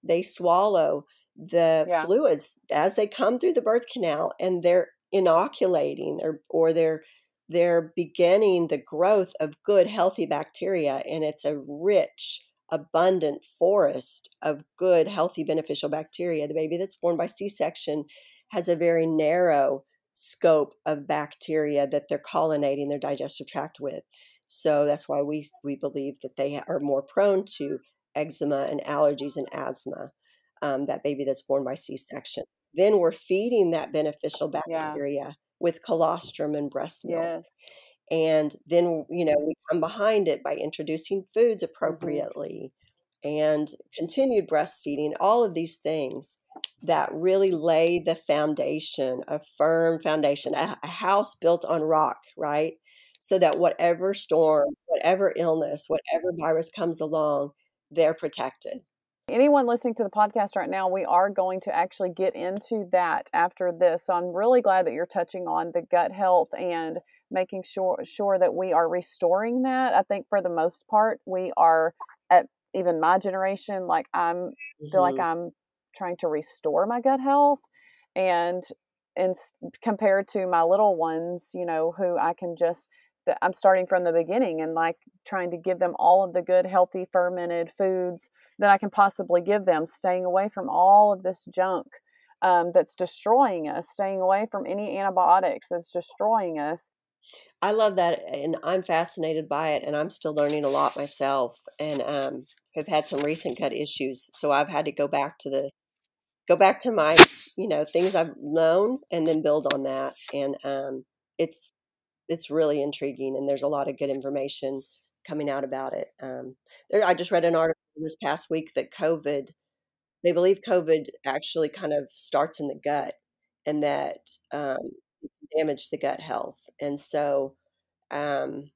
they swallow the Yeah. fluids as they come through the birth canal and they're inoculating or or they're they're beginning the growth of good healthy bacteria and it's a rich abundant forest of good healthy beneficial bacteria. The baby that's born by c-section has a very narrow scope of bacteria that they're collinating their digestive tract with so that's why we we believe that they are more prone to eczema and allergies and asthma. Um, that baby that's born by C-section. Then we're feeding that beneficial Yeah. bacteria with colostrum and breast milk, Yes. and then you know we come behind it by introducing foods Mhm. appropriately and continued breastfeeding. All of these things that really lay the foundation, a firm foundation, a, a house built on rock, right? So that whatever storm, whatever illness, whatever virus comes along, they're protected. Anyone listening to the podcast right now, we are going to actually get into that after this. So I'm really glad that you're touching on the gut health and making sure sure that we are restoring that. I think for the most part, we are at even my generation, like I'm feel like Mhm. I'm trying to restore my gut health and and compared to my little ones, you know, who I can just I'm starting from the beginning and like trying to give them all of the good healthy fermented foods that I can possibly give them, staying away from all of this junk um, that's destroying us, staying away from any antibiotics that's destroying us. I love that, and I'm fascinated by it, and I'm still learning a lot myself, and um, have had some recent gut issues, so I've had to go back to the go back to my you know things I've known, and then build on that, and um, it's it's really intriguing, and there's a lot of good information coming out about it. Um, there, I just read an article this past week that COVID, they believe COVID actually kind of starts in the gut, and that um, damage the gut health. And so um,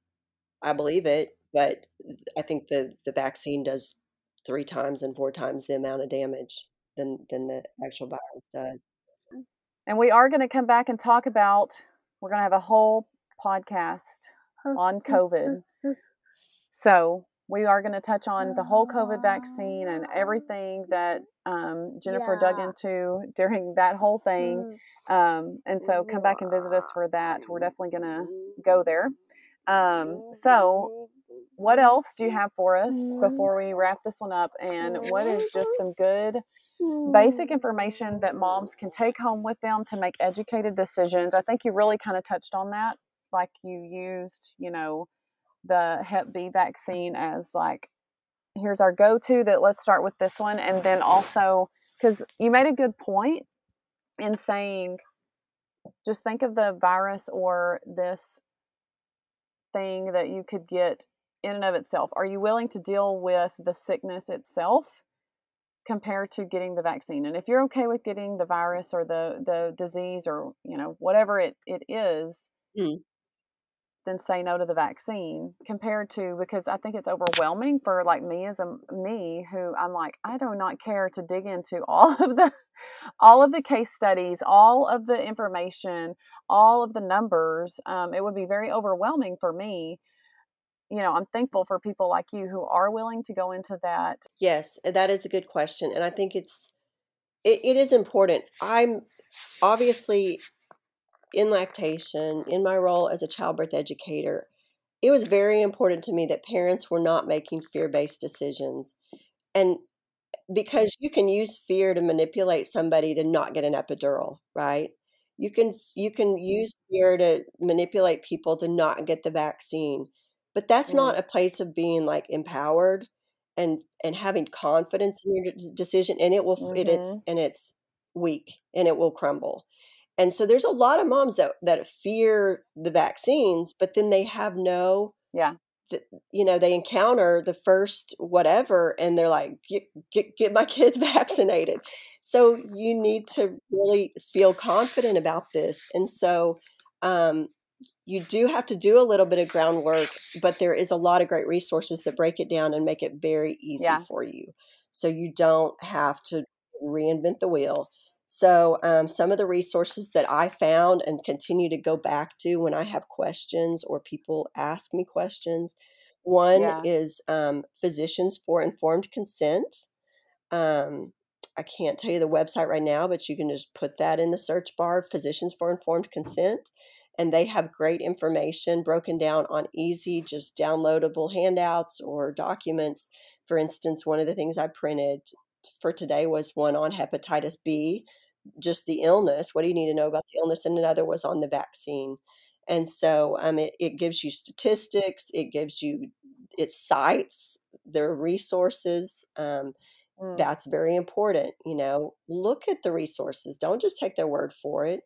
I believe it, but I think the, the vaccine does three times and four times the amount of damage than, than the actual virus does. And we are going to come back and talk about, we're going to have a whole podcast on COVID. So we are going to touch on the whole COVID vaccine and everything that um, Jennifer yeah. dug into during that whole thing. Um, and so come back and visit us for that. We're definitely going to go there. Um, so, what else do you have for us before we wrap this one up? And what is just some good basic information that moms can take home with them to make educated decisions? I think you really kind of touched on that. Like you used, you know, the Hep B vaccine as like, here's our go to that let's start with this one. And then also, because you made a good point in saying, just think of the virus or this thing that you could get in and of itself. Are you willing to deal with the sickness itself compared to getting the vaccine? And if you're okay with getting the virus or the the disease or you know whatever it it is, mm then say no to the vaccine compared to because I think it's overwhelming for like me as a me who I'm like I do not care to dig into all of the all of the case studies, all of the information, all of the numbers. Um, it would be very overwhelming for me. You know, I'm thankful for people like you who are willing to go into that. Yes, that is a good question, and I think it's it, it is important. I'm obviously in lactation, in my role as a childbirth educator, it was very important to me that parents were not making fear based decisions. And because you can use fear to manipulate somebody to not get an epidural, right? You can you can mm-hmm. use fear to manipulate people to not get the vaccine. But that's mm. not a place of being like empowered and and having confidence in your decision and it will mm-hmm. it, it's and it's weak and it will crumble. And so there's a lot of moms that that fear the vaccines, but then they have no yeah. you know, they encounter the first whatever and they're like get, get get my kids vaccinated. So you need to really feel confident about this. And so um you do have to do a little bit of groundwork, but there is a lot of great resources that break it down and make it very easy yeah. for you. So you don't have to reinvent the wheel. So, um, some of the resources that I found and continue to go back to when I have questions or people ask me questions one yeah. is um, Physicians for Informed Consent. Um, I can't tell you the website right now, but you can just put that in the search bar Physicians for Informed Consent. And they have great information broken down on easy, just downloadable handouts or documents. For instance, one of the things I printed for today was one on hepatitis B, just the illness. What do you need to know about the illness? And another was on the vaccine. And so um, it, it gives you statistics, it gives you, it cites their resources. Um, mm. That's very important. You know, look at the resources. Don't just take their word for it.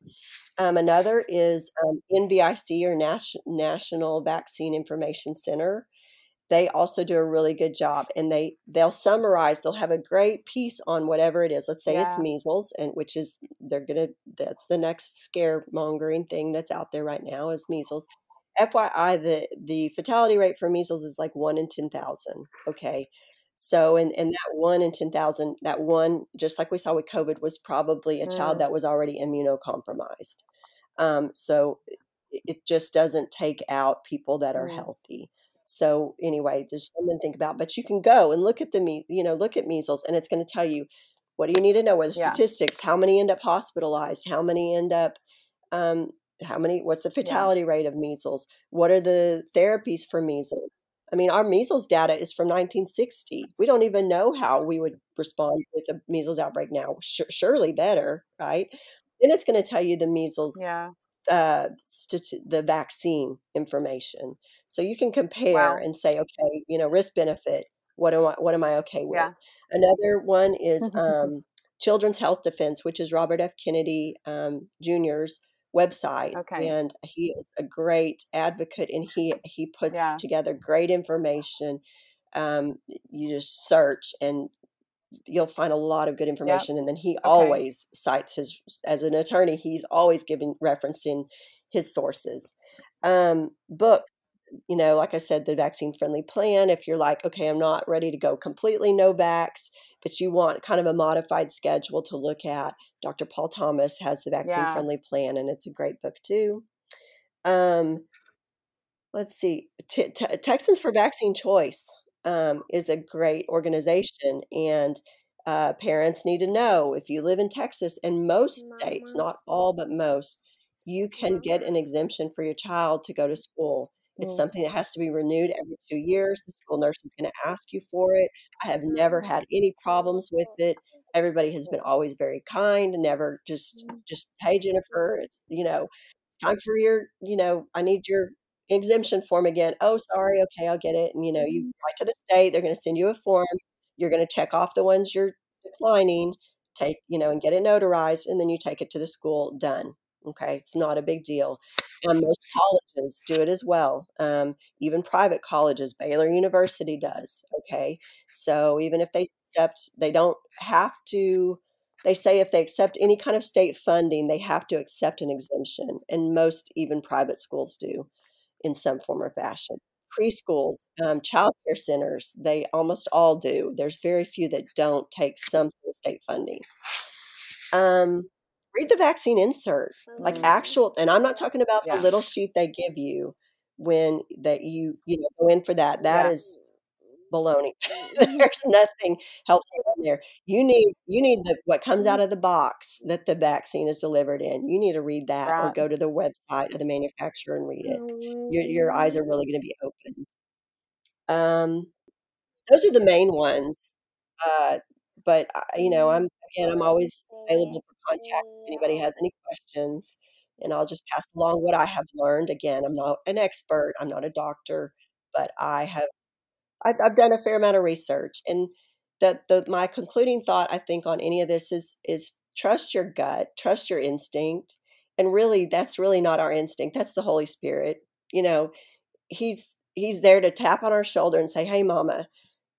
Um, another is um, NVIC or Nas- National Vaccine Information Center they also do a really good job and they they'll summarize they'll have a great piece on whatever it is let's say yeah. it's measles and which is they're gonna that's the next scaremongering thing that's out there right now is measles fyi the the fatality rate for measles is like one in 10000 okay so and and that one in 10000 that one just like we saw with covid was probably a mm. child that was already immunocompromised um, so it just doesn't take out people that are mm. healthy so anyway, just something to think about. But you can go and look at the me, you know, look at measles, and it's going to tell you what do you need to know. What are the yeah. statistics? How many end up hospitalized? How many end up? Um, how many? What's the fatality yeah. rate of measles? What are the therapies for measles? I mean, our measles data is from 1960. We don't even know how we would respond with a measles outbreak now. Sh- surely better, right? Then it's going to tell you the measles, Yeah. Uh, st- the vaccine information, so you can compare Wow. and say, okay, you know, risk benefit. What am I? What am I okay with? Yeah. Another one is um, Children's Health Defense, which is Robert F. Kennedy um, Jr.'s website, Okay. and he is a great advocate, and he he puts Yeah. together great information. Um, you just search, and you'll find a lot of good Yep. information. And then he Okay. always cites his as an attorney. He's always giving referencing his sources. Um, book you know, like I said, the vaccine friendly plan. If you're like, okay, I'm not ready to go completely no vax, but you want kind of a modified schedule to look at, Dr. Paul Thomas has the vaccine Yeah. friendly plan, and it's a great book too. Um, let's see, T- T- Texans for Vaccine Choice um, is a great organization, and uh, parents need to know if you live in Texas and most states, not all but most, you can get an exemption for your child to go to school. It's Mm. something that has to be renewed every two years. The school nurse is going to ask you for it. I have never had any problems with it. Everybody has been always very kind, never just just hey Jennifer, it's you know, it's time for your, you know, I need your exemption form again. Oh, sorry, okay, I'll get it. And you know, you write to the state, they're going to send you a form. You're going to check off the ones you're declining, take, you know, and get it notarized, and then you take it to the school, done. Okay, it's not a big deal. Um, most colleges do it as well. Um, even private colleges, Baylor University does. Okay, so even if they accept, they don't have to. They say if they accept any kind of state funding, they have to accept an exemption, and most even private schools do in some form or fashion. Preschools, um, child care centers, they almost all do. There's very few that don't take some state funding. Um, read the vaccine insert, like Mhm. actual, and I'm not talking about the little sheet they give you when that you you know go in for that. That Yeah. is baloney. Mm-hmm. There's nothing helpful in there. You need you need the what comes mm-hmm. out of the box that the vaccine is delivered in. You need to read that or go to the website of the manufacturer and read it. Your your eyes mm-hmm. are really going to be opened. Um, those are the main ones. Uh, but I, you know, I'm again, I'm always available for contact if anybody has any questions, and I'll just pass along what I have learned. Again, I'm not an expert. I'm not a doctor, but I have I've, I've done a fair amount of research, and that the my concluding thought I think on any of this is is trust your gut, trust your instinct, and really that's really not our instinct. That's the Holy Spirit. You know, he's he's there to tap on our shoulder and say, "Hey, Mama,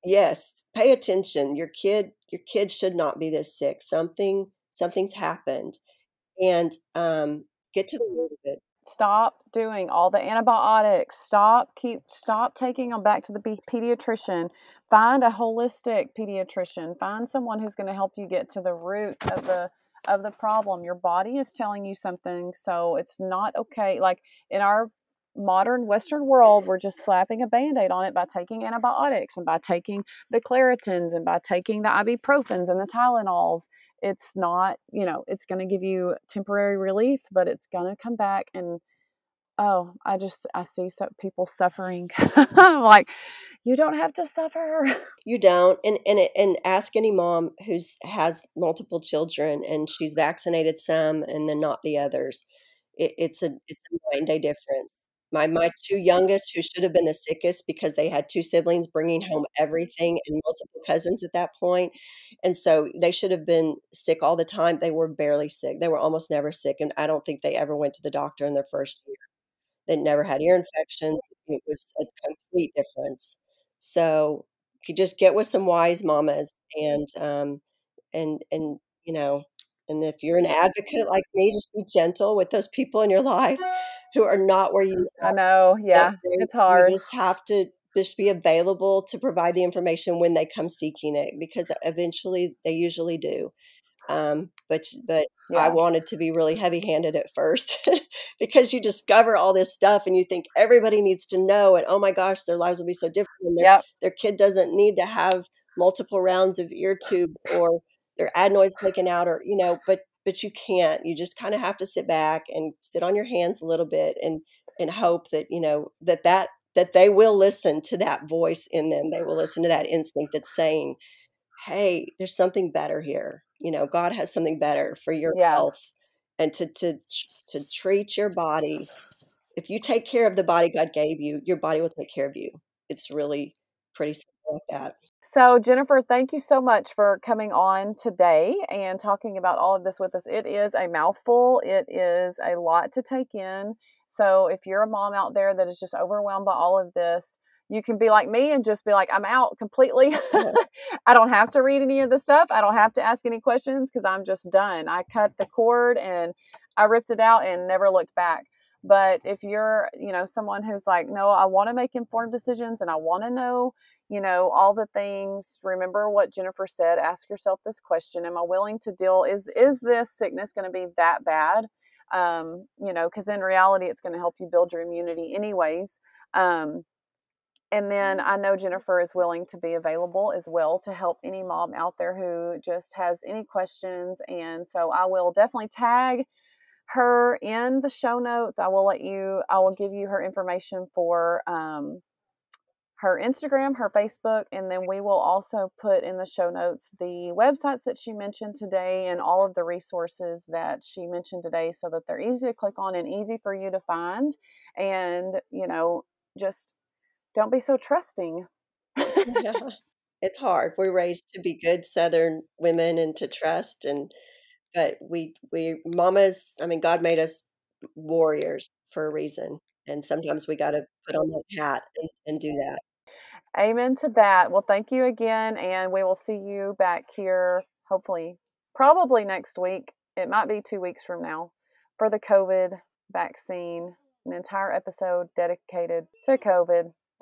yes, pay attention. Your kid your kid should not be this sick. Something something's happened, and um, get to the root of it." Stop doing all the antibiotics. Stop keep stop taking them back to the pediatrician. Find a holistic pediatrician. Find someone who's going to help you get to the root of the of the problem. Your body is telling you something, so it's not okay. Like in our modern western world, we're just slapping a band-aid on it by taking antibiotics and by taking the Claritins and by taking the ibuprofens and the Tylenols it's not you know it's going to give you temporary relief but it's going to come back and oh i just i see so people suffering i'm like you don't have to suffer You don't, and and and ask any mom who's has multiple children and she's vaccinated some and then not the others. It, it's a it's a nine day difference. My my two youngest, who should have been the sickest because they had two siblings bringing home everything and multiple cousins at that point, and so they should have been sick all the time. They were barely sick. They were almost never sick, and I don't think they ever went to the doctor in their first year. They never had ear infections. It was a complete difference. So you could just get with some wise mamas and um and and you know and if you're an advocate like me just be gentle with those people in your life who are not where you are. i know yeah they- it's hard you just have to just be available to provide the information when they come seeking it because eventually they usually do um but but I wanted to be really heavy handed at first because you discover all this stuff and you think everybody needs to know and oh my gosh their lives will be so different and their, yep their kid doesn't need to have multiple rounds of ear tubes or their adenoids taken out or you know but but you can't you just kind of have to sit back and sit on your hands a little bit and and hope that you know that that that they will listen to that voice in them. They will listen to that instinct that's saying, "Hey, there's something better here. You know, God has something better for your Yeah. health." And to to to treat your body. If you take care of the body God gave you, your body will take care of you. It's really pretty simple like that. So, Jennifer, thank you so much for coming on today and talking about all of this with us. It is a mouthful, it is a lot to take in. So, if you're a mom out there that is just overwhelmed by all of this, you can be like me and just be like, I'm out completely. I don't have to read any of the stuff. I don't have to ask any questions because I'm just done. I cut the cord and I ripped it out and never looked back. But if you're, you know, someone who's like, no, I want to make informed decisions and I want to know, you know, all the things, remember what Jennifer said, ask yourself this question, am I willing to deal is is this sickness going to be that bad? Um, you know, cuz in reality it's going to help you build your immunity anyways. Um, and then I know Jennifer is willing to be available as well to help any mom out there who just has any questions. And so I will definitely tag her in the show notes. I will let you, I will give you her information for um, her Instagram, her Facebook, and then we will also put in the show notes the websites that she mentioned today and all of the resources that she mentioned today so that they're easy to click on and easy for you to find. And, you know, just don't be so trusting. yeah. It's hard. We're raised to be good Southern women and to trust and but we we mamas, I mean, God made us warriors for a reason. And sometimes we got to put on that hat and, and do that. Amen to that. Well, thank you again. And we will see you back here, hopefully, probably next week. It might be two weeks from now for the COVID vaccine, an entire episode dedicated to COVID.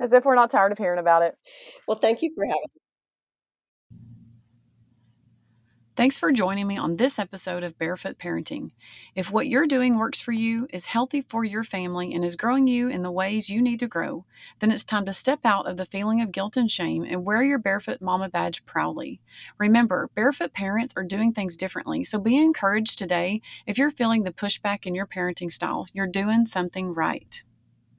As if we're not tired of hearing about it. Well, thank you for having me. Thanks for joining me on this episode of Barefoot Parenting. If what you're doing works for you, is healthy for your family, and is growing you in the ways you need to grow, then it's time to step out of the feeling of guilt and shame and wear your Barefoot Mama badge proudly. Remember, barefoot parents are doing things differently, so be encouraged today if you're feeling the pushback in your parenting style. You're doing something right.